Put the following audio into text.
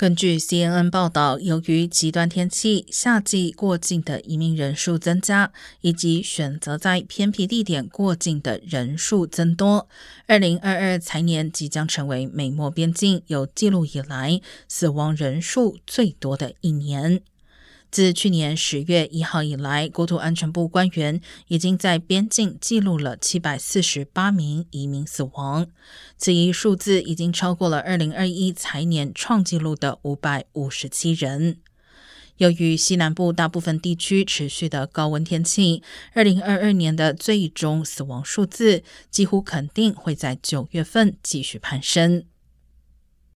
根据 CNN 报道，由于极端天气、夏季过境的移民人数增加，以及选择在偏僻地点过境的人数增多，二零二二财年即将成为美墨边境有记录以来死亡人数最多的一年。自去年十月一号以来，国土安全部官员已经在边境记录了七百四十八名移民死亡，此一数字已经超过了二零二一财年创纪录的五百五十七人。由于西南部大部分地区持续的高温天气，二零二二年的最终死亡数字几乎肯定会在九月份继续攀升。